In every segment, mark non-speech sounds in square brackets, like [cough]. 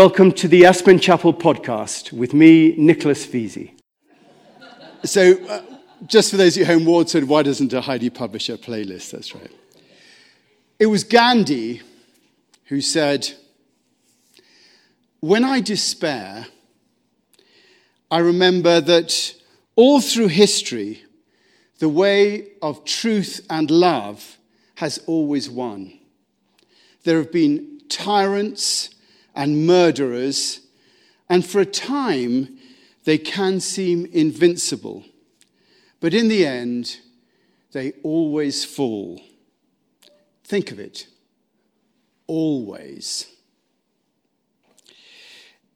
Welcome to the Aspen Chapel podcast with me, Nicholas Vesey. So, uh, just for those at home, Ward said, Why doesn't a Heidi publish a playlist? That's right. It was Gandhi who said, When I despair, I remember that all through history, the way of truth and love has always won. There have been tyrants and murderers, and for a time, they can seem invincible. But in the end, they always fall. Think of it always.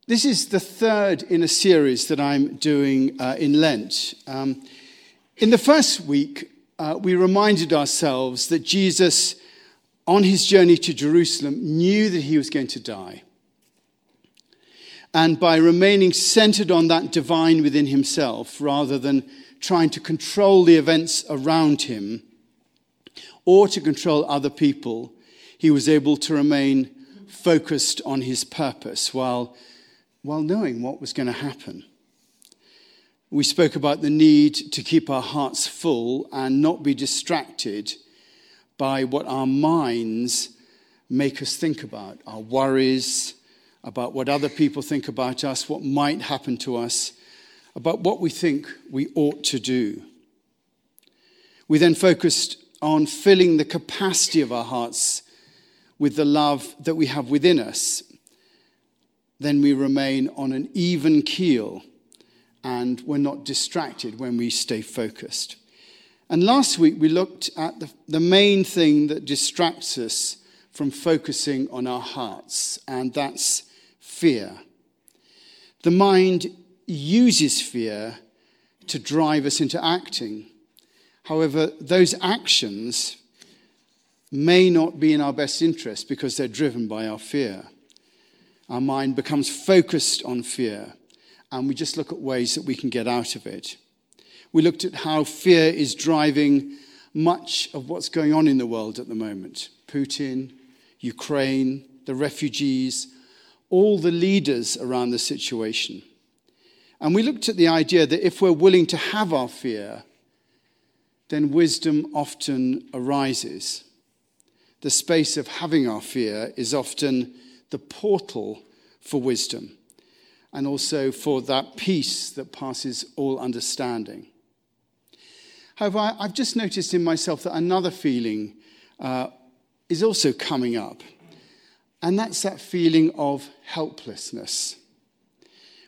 This is the third in a series that I'm doing uh, in Lent. Um, in the first week, uh, we reminded ourselves that Jesus, on his journey to Jerusalem, knew that he was going to die. And by remaining centered on that divine within himself, rather than trying to control the events around him or to control other people, he was able to remain focused on his purpose while while knowing what was going to happen. We spoke about the need to keep our hearts full and not be distracted by what our minds make us think about our worries, about what other people think about us, what might happen to us, about what we think we ought to do. We then focused on filling the capacity of our hearts with the love that we have within us then we remain on an even keel and we're not distracted when we stay focused. And last week we looked at the, the main thing that distracts us from focusing on our hearts, and that's fear. The mind uses fear to drive us into acting. However, those actions may not be in our best interest because they're driven by our fear our mind becomes focused on fear, and we just look at ways that we can get out of it. We looked at how fear is driving much of what's going on in the world at the moment Putin, Ukraine, the refugees, all the leaders around the situation. And we looked at the idea that if we're willing to have our fear, then wisdom often arises. The space of having our fear is often the portal for wisdom and also for that peace that passes all understanding. However, I've just noticed in myself that another feeling uh, is also coming up, and that's that feeling of helplessness.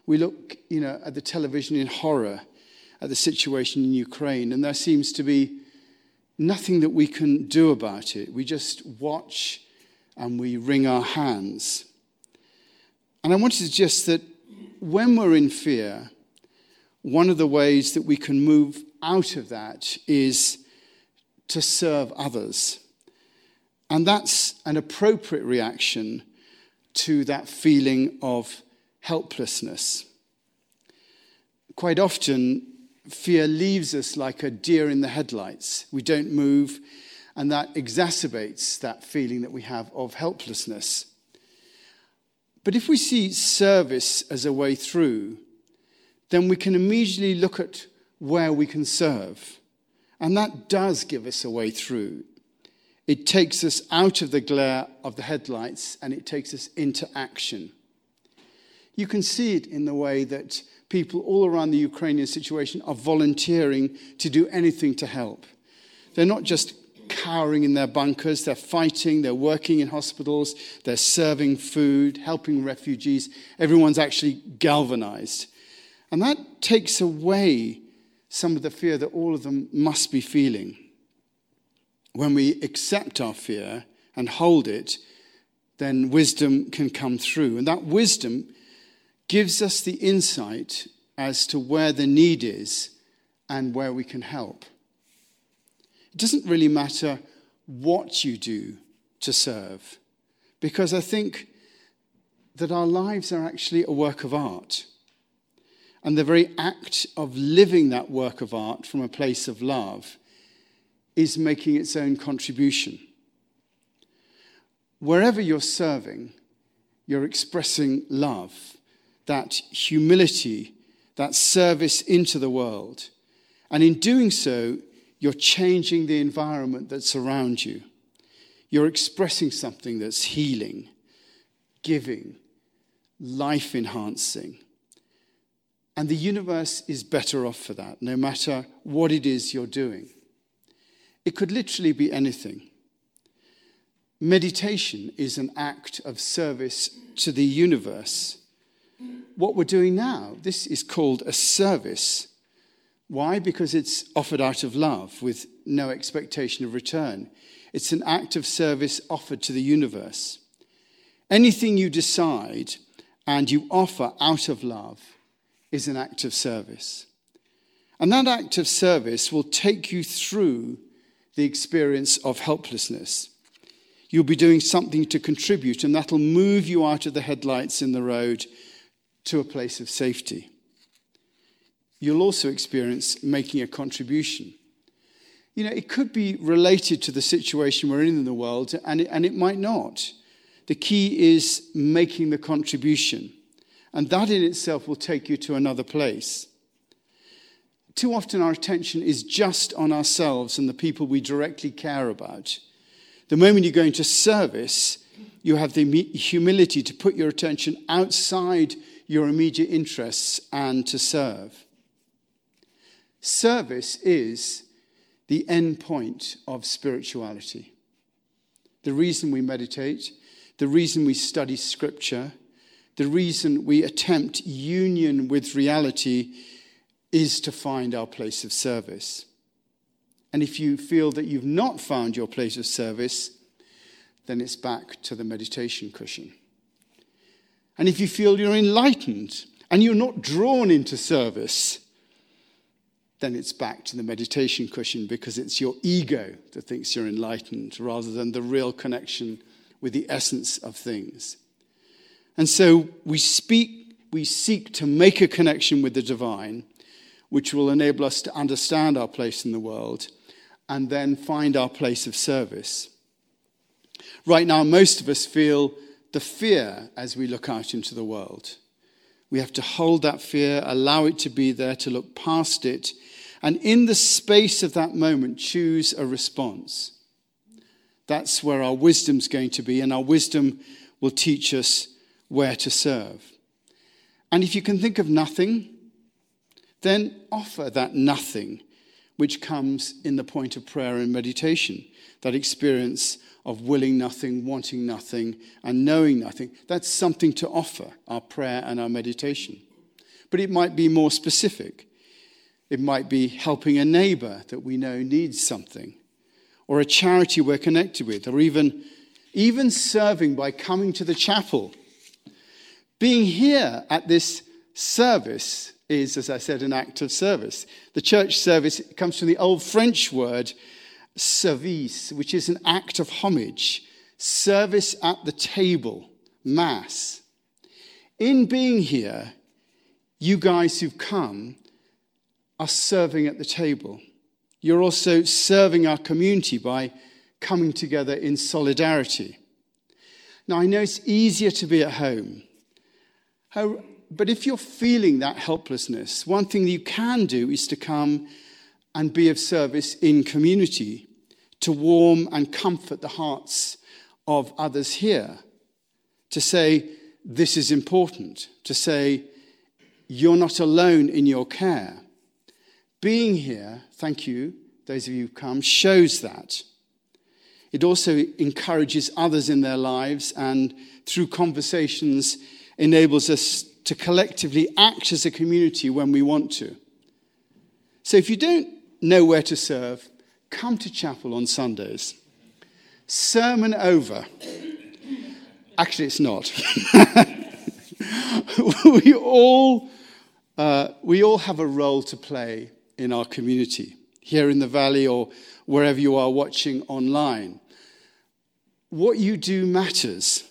We look, you know, at the television in horror at the situation in Ukraine, and there seems to be nothing that we can do about it. We just watch and we wring our hands. And I want to suggest that when we're in fear, one of the ways that we can move out of that is to serve others. And that's an appropriate reaction to that feeling of helplessness. Quite often, fear leaves us like a deer in the headlights. We don't move, and that exacerbates that feeling that we have of helplessness. But if we see service as a way through, then we can immediately look at where we can serve. And that does give us a way through. It takes us out of the glare of the headlights and it takes us into action. You can see it in the way that people all around the Ukrainian situation are volunteering to do anything to help. They're not just cowering in their bunkers. They're fighting, they're working in hospitals, they're serving food, helping refugees. Everyone's actually galvanized. And that takes away some of the fear that all of them must be feeling. When we accept our fear and hold it, then wisdom can come through. And that wisdom gives us the insight as to where the need is and where we can help. It doesn't really matter what you do to serve, because I think that our lives are actually a work of art. And the very act of living that work of art from a place of love is making its own contribution. Wherever you're serving, you're expressing love, that humility, that service into the world. And in doing so, you're changing the environment that's around you. You're expressing something that's healing, giving, life enhancing. And the universe is better off for that, no matter what it is you're doing. It could literally be anything. Meditation is an act of service to the universe. What we're doing now, this is called a service. Why? Because it's offered out of love with no expectation of return. It's an act of service offered to the universe. Anything you decide and you offer out of love is an act of service. And that act of service will take you through the experience of helplessness. You'll be doing something to contribute, and that'll move you out of the headlights in the road to a place of safety. You'll also experience making a contribution. You know, it could be related to the situation we're in in the world, and it, and it might not. The key is making the contribution, and that in itself will take you to another place. Too often, our attention is just on ourselves and the people we directly care about. The moment you go into service, you have the humility to put your attention outside your immediate interests and to serve. Service is the end point of spirituality. The reason we meditate, the reason we study scripture, the reason we attempt union with reality is to find our place of service. And if you feel that you've not found your place of service, then it's back to the meditation cushion. And if you feel you're enlightened and you're not drawn into service, then it's back to the meditation cushion because it's your ego that thinks you're enlightened rather than the real connection with the essence of things. And so we speak, we seek to make a connection with the divine, which will enable us to understand our place in the world and then find our place of service. Right now, most of us feel the fear as we look out into the world. We have to hold that fear, allow it to be there, to look past it, and in the space of that moment, choose a response. That's where our wisdom's going to be, and our wisdom will teach us where to serve. And if you can think of nothing, then offer that nothing which comes in the point of prayer and meditation, that experience of willing nothing, wanting nothing, and knowing nothing. That's something to offer our prayer and our meditation. But it might be more specific. It might be helping a neighbor that we know needs something, or a charity we're connected with, or even, even serving by coming to the chapel. Being here at this service is, as I said, an act of service. The church service comes from the old French word service, which is an act of homage, service at the table, mass. In being here, you guys who've come are serving at the table. You're also serving our community by coming together in solidarity. Now, I know it's easier to be at home. How, but if you're feeling that helplessness, one thing you can do is to come and be of service in community, to warm and comfort the hearts of others here, to say, This is important, to say, You're not alone in your care. Being here, thank you, those of you who've come, shows that. It also encourages others in their lives and through conversations enables us to collectively act as a community when we want to. So if you don't know where to serve, come to chapel on Sundays. Sermon over. Actually, it's not. [laughs] we, all, uh, we all have a role to play in our community, here in the valley or wherever you are watching online. What you do matters.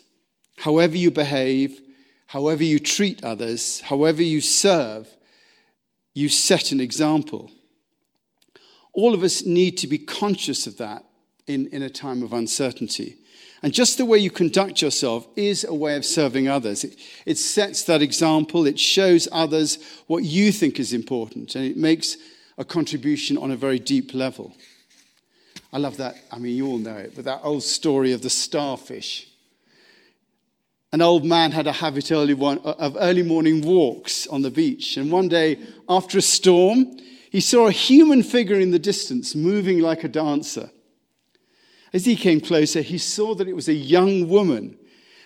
However you behave, however you treat others, however you serve, you set an example. All of us need to be conscious of that in, in a time of uncertainty. And just the way you conduct yourself is a way of serving others. It, it, sets that example, it shows others what you think is important, and it makes a contribution on a very deep level. I love that. I mean, you all know it, but that old story of the starfish. An old man had a habit early one, uh, of early morning walks on the beach, and one day, after a storm, he saw a human figure in the distance moving like a dancer. As he came closer, he saw that it was a young woman.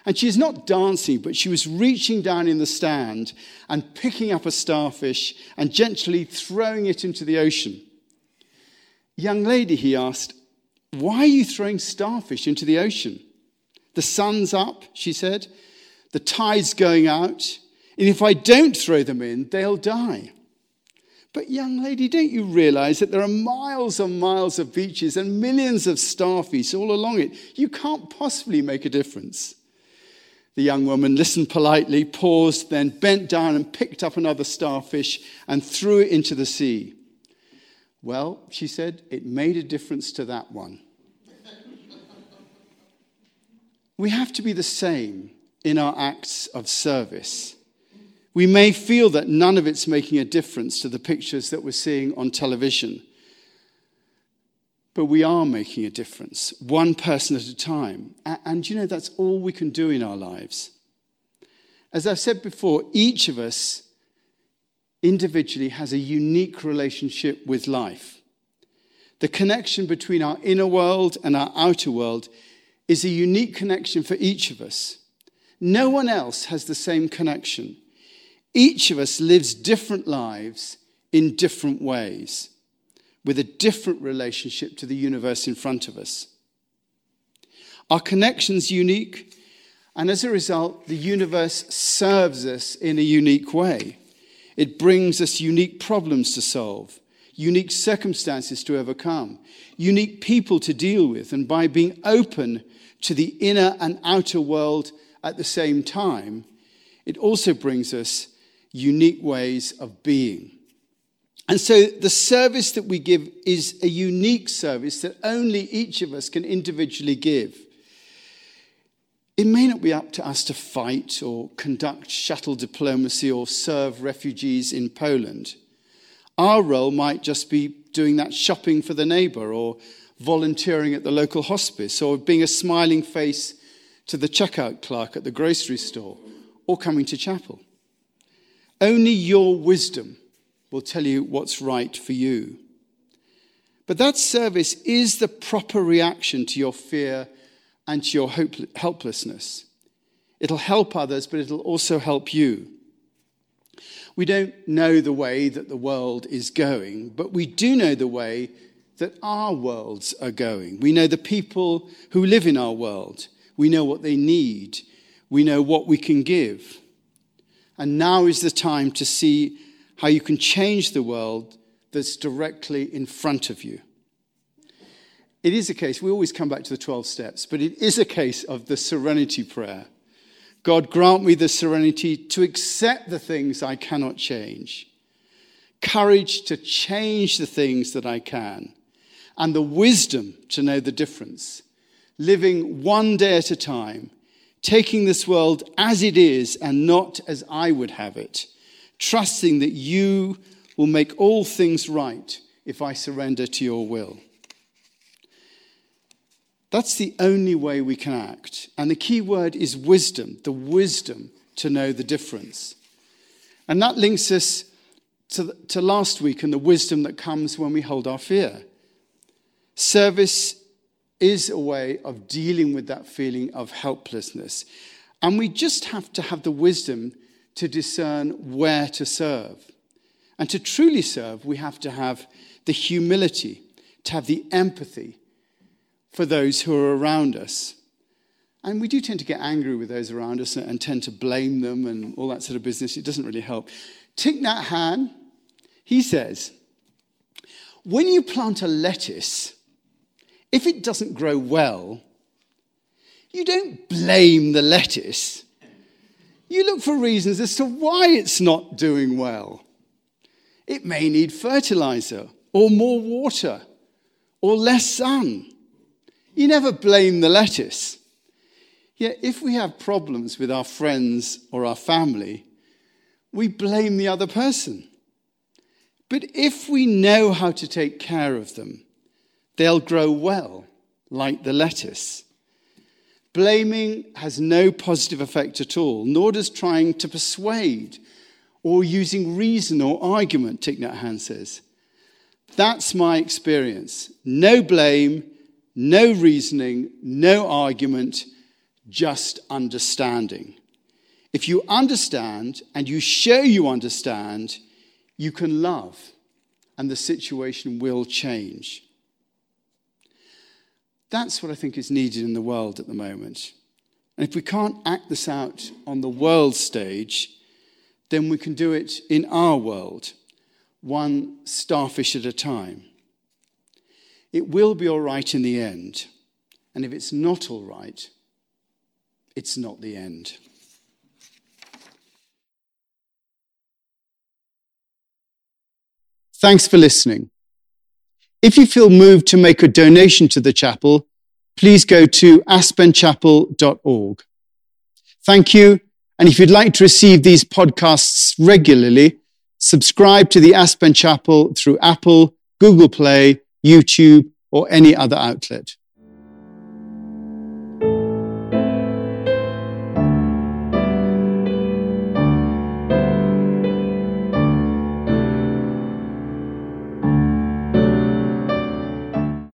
And she's not dancing, but she was reaching down in the stand and picking up a starfish and gently throwing it into the ocean. Young lady, he asked, why are you throwing starfish into the ocean? The sun's up, she said. The tide's going out. And if I don't throw them in, they'll die. But, young lady, don't you realize that there are miles and miles of beaches and millions of starfish all along it? You can't possibly make a difference. The young woman listened politely, paused, then bent down and picked up another starfish and threw it into the sea. Well, she said, it made a difference to that one. We have to be the same in our acts of service. We may feel that none of it's making a difference to the pictures that we're seeing on television. But we are making a difference, one person at a time. And you know, that's all we can do in our lives. As I've said before, each of us individually has a unique relationship with life. The connection between our inner world and our outer world is a unique connection for each of us. No one else has the same connection. Each of us lives different lives in different ways, with a different relationship to the universe in front of us. Our connection's unique, and as a result, the universe serves us in a unique way. It brings us unique problems to solve, unique circumstances to overcome, unique people to deal with, and by being open to the inner and outer world at the same time, it also brings us unique ways of being. And so the service that we give is a unique service that only each of us can individually give. It may not be up to us to fight or conduct shuttle diplomacy or serve refugees in Poland. Our role might just be doing that shopping for the neighbor or volunteering at the local hospice or being a smiling face to the checkout clerk at the grocery store or coming to chapel. Only your wisdom will tell you what's right for you. But that service is the proper reaction to your fear and to your helplessness. It'll help others, but it'll also help you. We don't know the way that the world is going, but we do know the way that our worlds are going. We know the people who live in our world. We know what they need. We know what we can give. And now is the time to see how you can change the world that's directly in front of you. It is a case, we always come back to the 12 steps, but it is a case of the serenity prayer. God, grant me the serenity to accept the things I cannot change, courage to change the things that I can, and the wisdom to know the difference, living one day at a time taking this world as it is and not as I would have it, trusting that you will make all things right if I surrender to your will. That's the only way we can act. And the key word is wisdom, the wisdom to know the difference. And that links us to, to last week and the wisdom that comes when we hold our fear. Service is a way of dealing with that feeling of helplessness. And we just have to have the wisdom to discern where to serve. And to truly serve, we have to have the humility, to have the empathy for those who are around us. And we do tend to get angry with those around us and tend to blame them and all that sort of business. It doesn't really help. Thich Nhat Hanh, he says, when you plant a lettuce, if it doesn't grow well, you don't blame the lettuce. You look for reasons as to why it's not doing well. It may need fertilizer or more water or less sun. You never blame the lettuce. Yet, if we have problems with our friends or our family, we blame the other person. But if we know how to take care of them, they'll grow well, like the lettuce. Blaming has no positive effect at all, nor does trying to persuade or using reason or argument, Thich Nhat Hanh says. That's my experience. No blame, no reasoning, no argument, just understanding. If you understand and you show you understand, you can love and the situation will change. That's what I think is needed in the world at the moment. And if we can't act this out on the world stage, then we can do it in our world, one starfish at a time. It will be all right in the end. And if it's not all right, it's not the end. Thanks for listening. If you feel moved to make a donation to the chapel, please go to aspenchapel.org. Thank you. And if you'd like to receive these podcasts regularly, subscribe to the Aspen Chapel through Apple, Google Play, YouTube, or any other outlet.